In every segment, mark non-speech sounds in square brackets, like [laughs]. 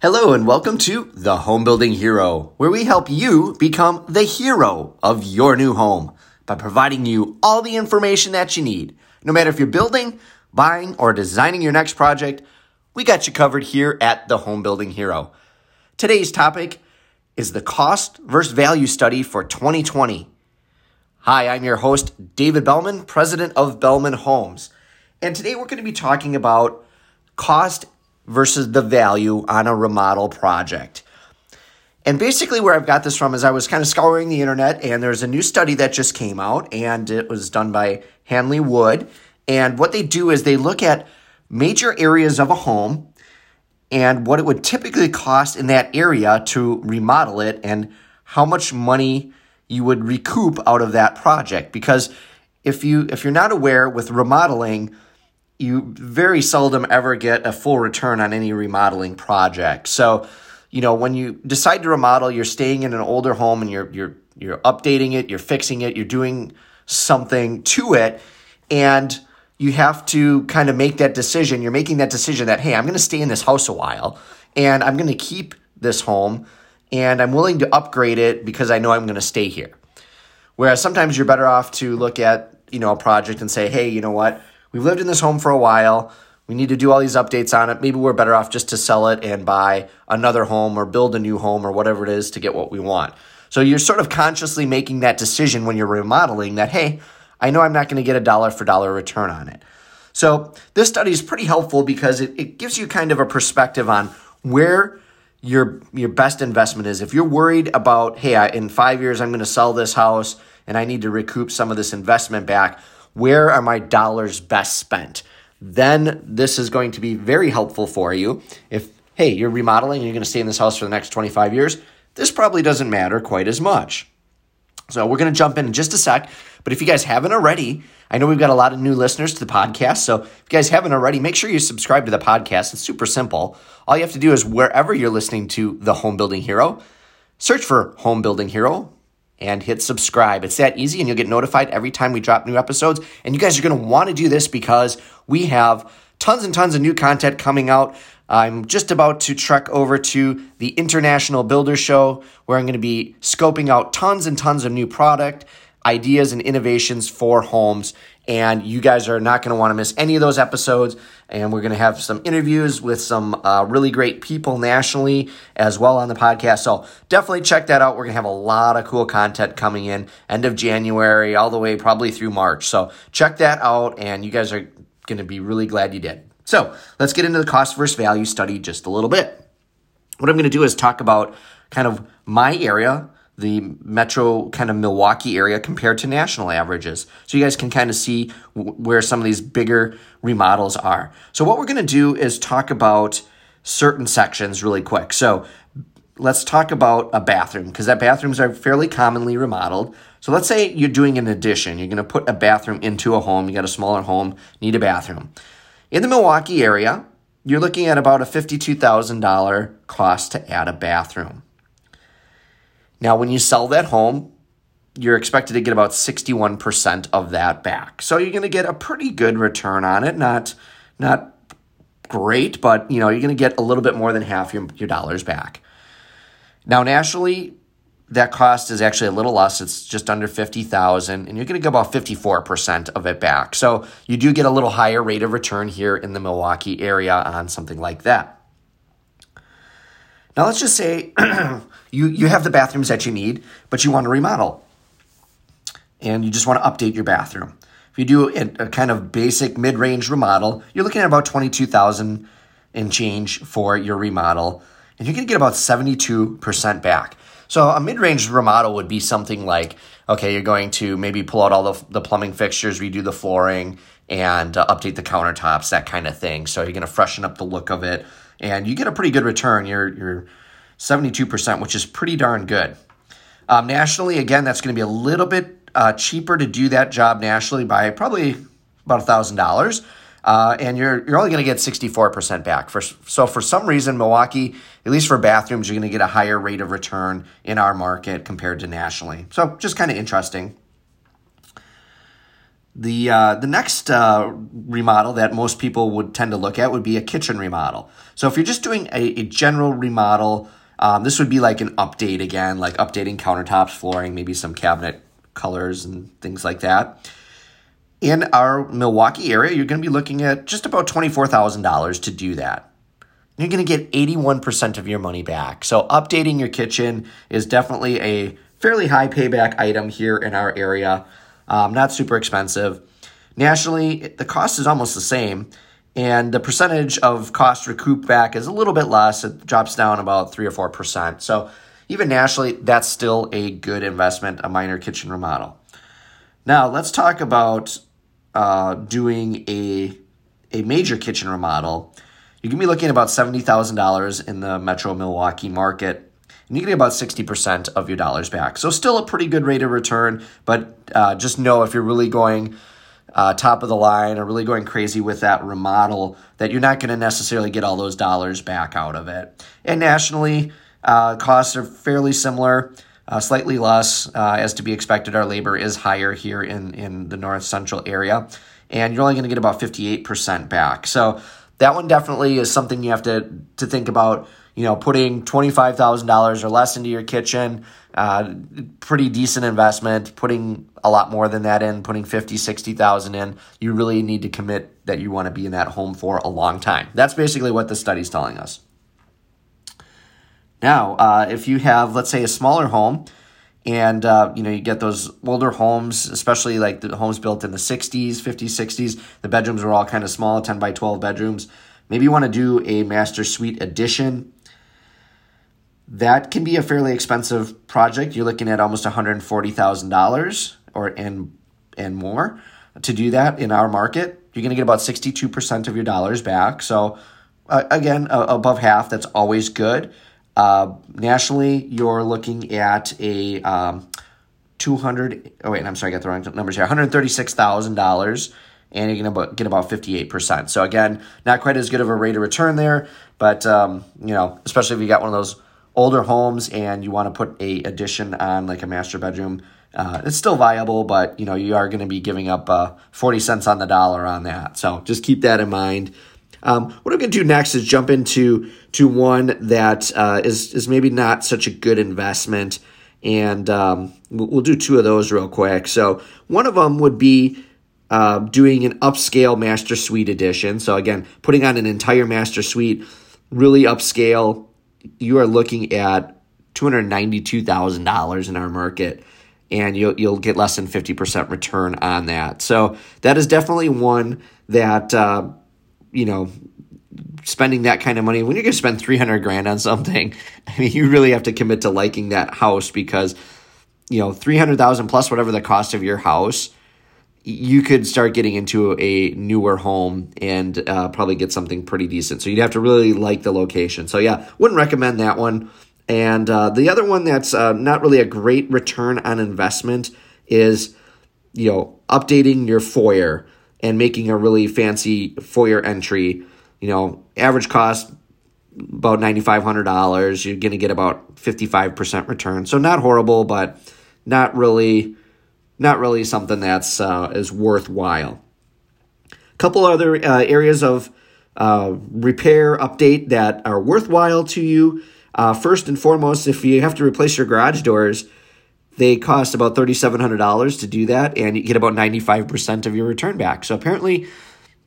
Hello and welcome to The Home Building Hero, where we help you become the hero of your new home by providing you all the information that you need. No matter if you're building, buying, or designing your next project, we got you covered here at The Home Building Hero. Today's topic is the cost versus value study for 2020. Hi, I'm your host, David Belman, president of Belman Homes. And today we're going to be talking about cost versus the value on a remodel project. And basically, where I've got this from is I was kind of scouring the internet, and there's a new study that just came out, and it was done by Hanley Wood. And what they do is they look at major areas of a home and what it would typically cost in that area to remodel it and how much money you would recoup out of that project because if you if you're not aware with remodeling you very seldom ever get a full return on any remodeling project. So, you know, when you decide to remodel, you're staying in an older home and you're you're you're updating it, you're fixing it, you're doing something to it and you have to kind of make that decision. You're making that decision that hey, I'm going to stay in this house a while and I'm going to keep this home and I'm willing to upgrade it because I know I'm going to stay here. Whereas sometimes you're better off to look at, you know, a project and say, "Hey, you know what? We've lived in this home for a while. We need to do all these updates on it. Maybe we're better off just to sell it and buy another home or build a new home or whatever it is to get what we want. So you're sort of consciously making that decision when you're remodeling that, hey, I know I'm not going to get a dollar for dollar return on it. So this study is pretty helpful because it, it gives you kind of a perspective on where your your best investment is. If you're worried about, hey, I, in five years I'm going to sell this house and I need to recoup some of this investment back, where are my dollars best spent? Then this is going to be very helpful for you. If, hey, you're remodeling and you're going to stay in this house for the next 25 years, this probably doesn't matter quite as much. So we're going to jump in in just a sec. But if you guys haven't already, I know we've got a lot of new listeners to the podcast. So if you guys haven't already, make sure you subscribe to the podcast. It's super simple. All you have to do is wherever you're listening to The Home Building Hero, search for Home Building Hero and hit subscribe. It's that easy, and you'll get notified every time we drop new episodes. And you guys are going to want to do this because we have tons and tons of new content coming out. I'm just about to trek over to the International Builder Show where I'm going to be scoping out tons and tons of new product ideas and innovations for homes. And you guys are not going to want to miss any of those episodes. And we're going to have some interviews with some uh, really great people nationally as well on the podcast. So definitely check that out. We're going to have a lot of cool content coming in end of January, all the way probably through March. So check that out. And you guys are going to be really glad you did. So let's get into the cost versus value study just a little bit. What I'm going to do is talk about kind of my area the metro kind of Milwaukee area compared to national averages. So you guys can kind of see w- where some of these bigger remodels are. So what we're going to do is talk about certain sections really quick. So let's talk about a bathroom because that bathrooms are fairly commonly remodeled. So let's say you're doing an addition. You're going to put a bathroom into a home. You got a smaller home, need a bathroom. In the Milwaukee area, you're looking at about a $52,000 cost to add a bathroom. Now, when you sell that home, you're expected to get about 61% of that back. So you're going to get a pretty good return on it. Not not great, but you know, you're going to get a little bit more than half your, your dollars back. Now, nationally, that cost is actually a little less. It's just under 50,000 and you're going to get about 54% of it back. So you do get a little higher rate of return here in the Milwaukee area on something like that. Now let's just say [clears throat] you, you have the bathrooms that you need, but you want to remodel. And you just want to update your bathroom. If you do a, a kind of basic mid-range remodel, you're looking at about 22,000 and change for your remodel. And you're going to get about 72% back. So a mid-range remodel would be something like, okay, you're going to maybe pull out all the, the plumbing fixtures, redo the flooring, and uh, update the countertops, that kind of thing. So you're going to freshen up the look of it and you get a pretty good return. You're you're 72%, which is pretty darn good. Um, nationally, again, that's going to be a little bit uh, cheaper to do that job nationally by probably about thousand uh, dollars. and you're you're only going to get 64% back. For, so for some reason, Milwaukee, at least for bathrooms, you're going to get a higher rate of return in our market compared to nationally. So just kind of interesting. The uh, the next uh, remodel that most people would tend to look at would be a kitchen remodel. So if you're just doing a, a general remodel, um, this would be like an update again, like updating countertops, flooring, maybe some cabinet colors and things like that. In our Milwaukee area, you're going to be looking at just about $24,000 to do that. You're going to get 81% of your money back. So, updating your kitchen is definitely a fairly high payback item here in our area. Um, not super expensive. Nationally, the cost is almost the same, and the percentage of cost recoup back is a little bit less. It drops down about 3 or 4%. So, even nationally, that's still a good investment, a minor kitchen remodel. Now, let's talk about uh, doing a, a major kitchen remodel. You can be looking at about $70,000 in the metro Milwaukee market and you get about 60% of your dollars back. So, still a pretty good rate of return, but uh, just know if you're really going uh, top of the line or really going crazy with that remodel, that you're not going to necessarily get all those dollars back out of it. And nationally, uh, costs are fairly similar. Uh, slightly less, uh, as to be expected. Our labor is higher here in, in the north central area, and you're only going to get about 58% back. So that one definitely is something you have to, to think about you know, putting $25,000 or less into your kitchen, uh, pretty decent investment. Putting a lot more than that in, putting 50, 60,000 in, you really need to commit that you want to be in that home for a long time. That's basically what the study's telling us. Now, uh, if you have, let's say, a smaller home, and uh, you know you get those older homes especially like the homes built in the 60s 50s 60s the bedrooms were all kind of small 10 by 12 bedrooms maybe you want to do a master suite addition that can be a fairly expensive project. You're looking at almost $140,000 or and and more to do that in our market. You're going to get about 62% of your dollars back. So uh, again, uh, above half, that's always good. Uh, nationally, you're looking at a um, 200 oh wait, I'm sorry, I got the wrong numbers here. $136,000 and you're going to get about 58%. So again, not quite as good of a rate of return there, but um, you know, especially if you got one of those older homes and you want to put a addition on like a master bedroom, uh, it's still viable, but you know you are going to be giving up uh, 40 cents on the dollar on that. So just keep that in mind. Um, what I'm going to do next is jump into to one that uh, is is maybe not such a good investment, and um, we'll, do two of those real quick. So one of them would be uh, doing an upscale master suite edition. So again, putting on an entire master suite, really upscale, you are looking at $292,000 in our market and you'll, you'll get less than 50% return on that. So that is definitely one that, uh, you know, spending that kind of money, when you're going to spend 300 grand on something, [laughs] I mean, you really have to commit to liking that house because, you know, 300,000 plus whatever the cost of your house, you could start getting into a newer home and uh, probably get something pretty decent. So you'd have to really like the location. So yeah, wouldn't recommend that one. And uh, the other one that's uh, not really a great return on investment is, you know, updating your foyer and making a really fancy foyer entry. You know, average cost about ninety five hundred dollars. You're going to get about fifty five percent return. So not horrible, but not really not really something that's uh, is worthwhile. A couple other uh, areas of uh, repair update that are worthwhile to you. Uh, first and foremost, if you have to replace your garage doors, they cost about $3,700 to do that, and you get about 95% of your return back. So apparently,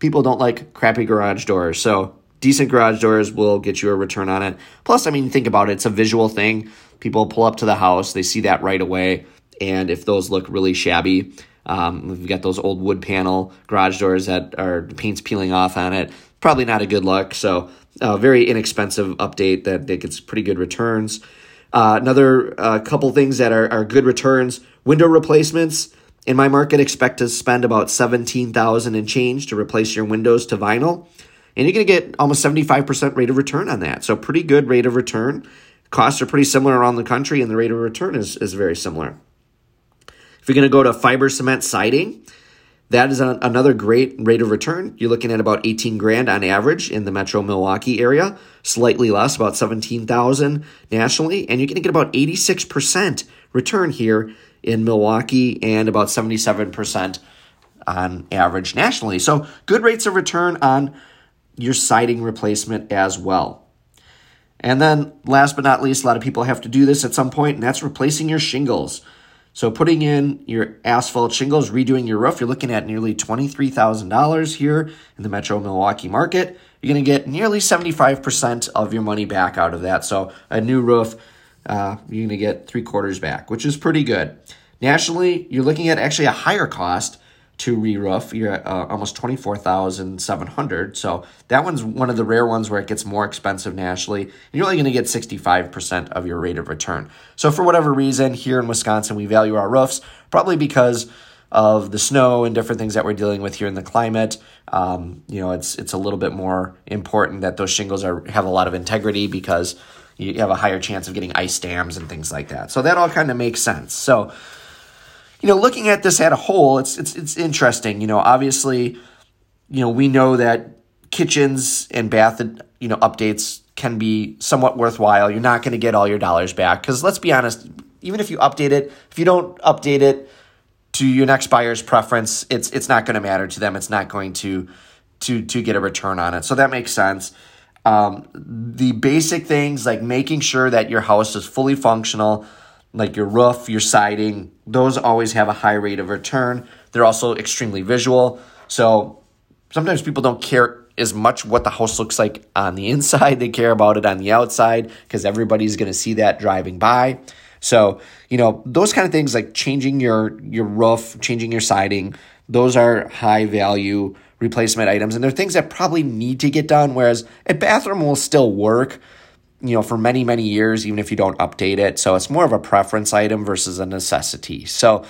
people don't like crappy garage doors. So decent garage doors will get you a return on it. Plus, I mean, think about it, it's a visual thing. People pull up to the house, they see that right away and if those look really shabby, um, we've got those old wood panel garage doors that are paint's peeling off on it. Probably not a good look. So, uh, very inexpensive update that, that gets pretty good returns. Uh, another uh, couple things that are, are good returns window replacements. In my market, expect to spend about 17000 and change to replace your windows to vinyl. And you're going to get almost 75% rate of return on that. So, pretty good rate of return. Costs are pretty similar around the country, and the rate of return is, is very similar. You're going to go to fiber cement siding, that is another great rate of return. You're looking at about 18 grand on average in the metro Milwaukee area, slightly less, about 17,000 nationally, and you're going to get about 86% return here in Milwaukee and about 77% on average nationally. So good rates of return on your siding replacement as well. And then last but not least, a lot of people have to do this at some point, and that's replacing your shingles. So putting in your asphalt shingles, redoing your roof, you're looking at nearly $23,000 here in the Metro Milwaukee market. You're going to get nearly 75% of your money back out of that. So a new roof, uh, you're going to get three quarters back, which is pretty good. Nationally, you're looking at actually a higher cost to re-roof. You're at uh, almost twenty four thousand seven hundred. So that one's one of the rare ones where it gets more expensive nationally. And you're only going to get sixty five percent of your rate of return. So for whatever reason, here in Wisconsin, we value our roofs probably because of the snow and different things that we're dealing with here in the climate. Um, you know, it's it's a little bit more important that those shingles are have a lot of integrity because you have a higher chance of getting ice dams and things like that. So that all kind of makes sense. So you know, looking at this at a whole, it's it's it's interesting. You know, obviously, you know, we know that kitchens and bath, you know, updates can be somewhat worthwhile. You're not going to get all your dollars back because let's be honest, even if you update it, if you don't update it to your next buyer's preference, it's it's not going to matter to them. It's not going to to to get a return on it. So that makes sense. Um, the basic things like making sure that your house is fully functional, like your roof, your siding, those always have a high rate of return. They're also extremely visual. So sometimes people don't care as much what the house looks like [laughs] on the inside, they care about it on the outside because everybody's going to see that driving by. So, you know, those kind of things like changing your your roof, changing your siding, those are high value replacement items and they're things that probably need to get done whereas a bathroom will still work you know, for many, many years, even if you don't update it. So it's more of a preference item versus a necessity. So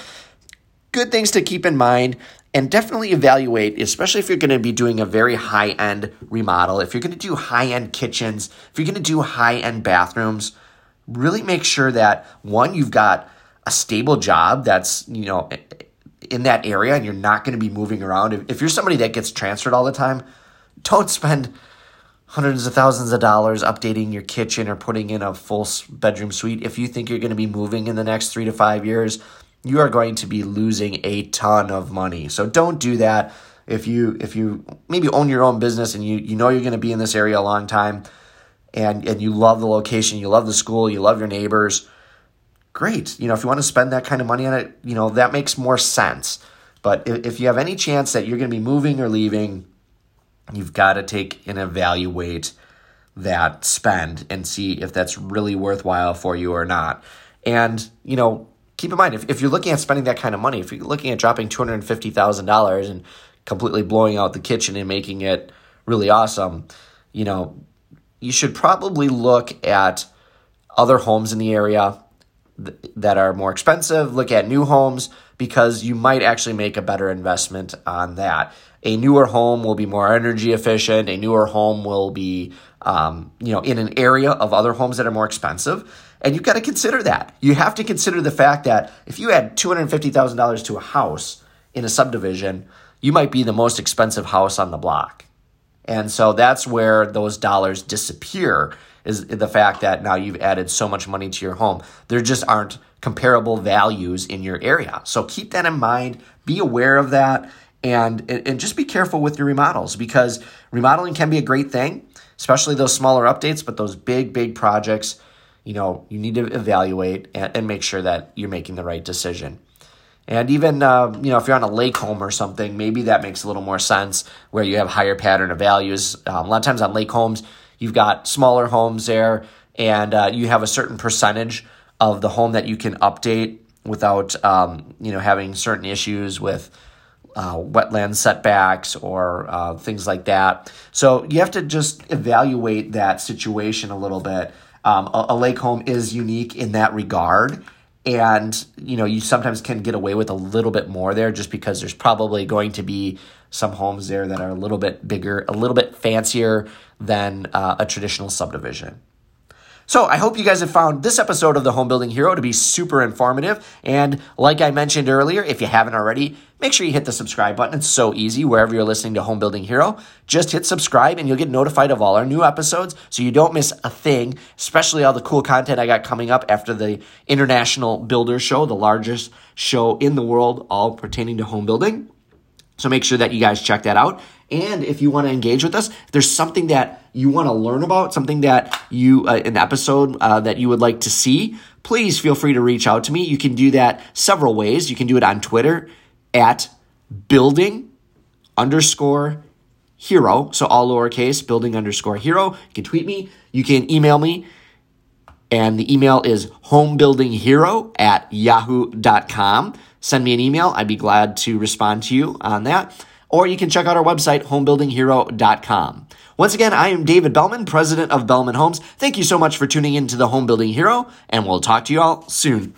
good things to keep in mind and definitely evaluate, especially if you're going to be doing a very high end remodel. If you're going to do high end kitchens, if you're going to do high end bathrooms, really make sure that one, you've got a stable job that's, you know, in that area and you're not going to be moving around. If you're somebody that gets transferred all the time, don't spend hundreds of thousands of dollars updating your kitchen or putting in a full bedroom suite, if you think you're going to be moving in the next three to five years, you are going to be losing a ton of money. So don't do that. If you if you maybe own your own business and you you know you're going to be in this area a long time, and and you love the location, you love the school, you love your neighbors, great. You know if you want to spend that kind of money on it, you know that makes more sense. But if, if you have any chance that you're going to be moving or leaving, you've got to take and evaluate that spend and see if that's really worthwhile for you or not. And, you know, keep in mind if, if you're looking at spending that kind of money, if you're looking at dropping $250,000 and completely blowing out the kitchen and making it really awesome, you know, you should probably look at other homes in the area th- that are more expensive, look at new homes because you might actually make a better investment on that a newer home will be more energy efficient. A newer home will be, um, you know, in an area of other homes that are more expensive. And you've got to consider that. You have to consider the fact that if you add $250,000 to a house in a subdivision, you might be the most expensive house on the block. And so that's where those dollars disappear is the fact that now you've added so much money to your home. There just aren't comparable values in your area. So keep that in mind. Be aware of that and and just be careful with your remodels because remodeling can be a great thing, especially those smaller updates, but those big big projects, you know, you need to evaluate and, and make sure that you're making the right decision. And even uh, you know if you're on a lake home or something, maybe that makes a little more sense where you have higher pattern of values. Um, a lot of times on lake homes, you've got smaller homes there, and uh, you have a certain percentage of the home that you can update without um, you know having certain issues with uh, wetland setbacks or uh, things like that. So you have to just evaluate that situation a little bit. Um, a, a, lake home is unique in that regard. And, you know, you sometimes can get away with a little bit more there just because there's probably going to be some homes there that are a little bit bigger, a little bit fancier than uh, a traditional subdivision. So I hope you guys have found this episode of the Home Building Hero to be super informative. And like I mentioned earlier, if you haven't already, make sure you hit the subscribe button. It's so easy wherever you're listening to Home Building Hero. Just hit subscribe and you'll get notified of all our new episodes so you don't miss a thing, especially all the cool content I got coming up after the International Builder Show, the largest show in the world, all pertaining to home building. So make sure that you guys check that out. And if you want to engage with us, if there's something that you want to learn about, something that you, uh, an episode uh, that you would like to see, please feel free to reach out to me. You can do that several ways. You can do it on Twitter at building underscore hero. So all lowercase, building underscore hero. You can tweet me. You can email me. And the email is homebuildinghero at yahoo.com. Send me an email. I'd be glad to respond to you on that or you can check out our website, homebuildinghero.com. Once again, I am David Belman, president of Belman Homes. Thank you so much for tuning in to the Home Building Hero, and we'll talk to you all soon.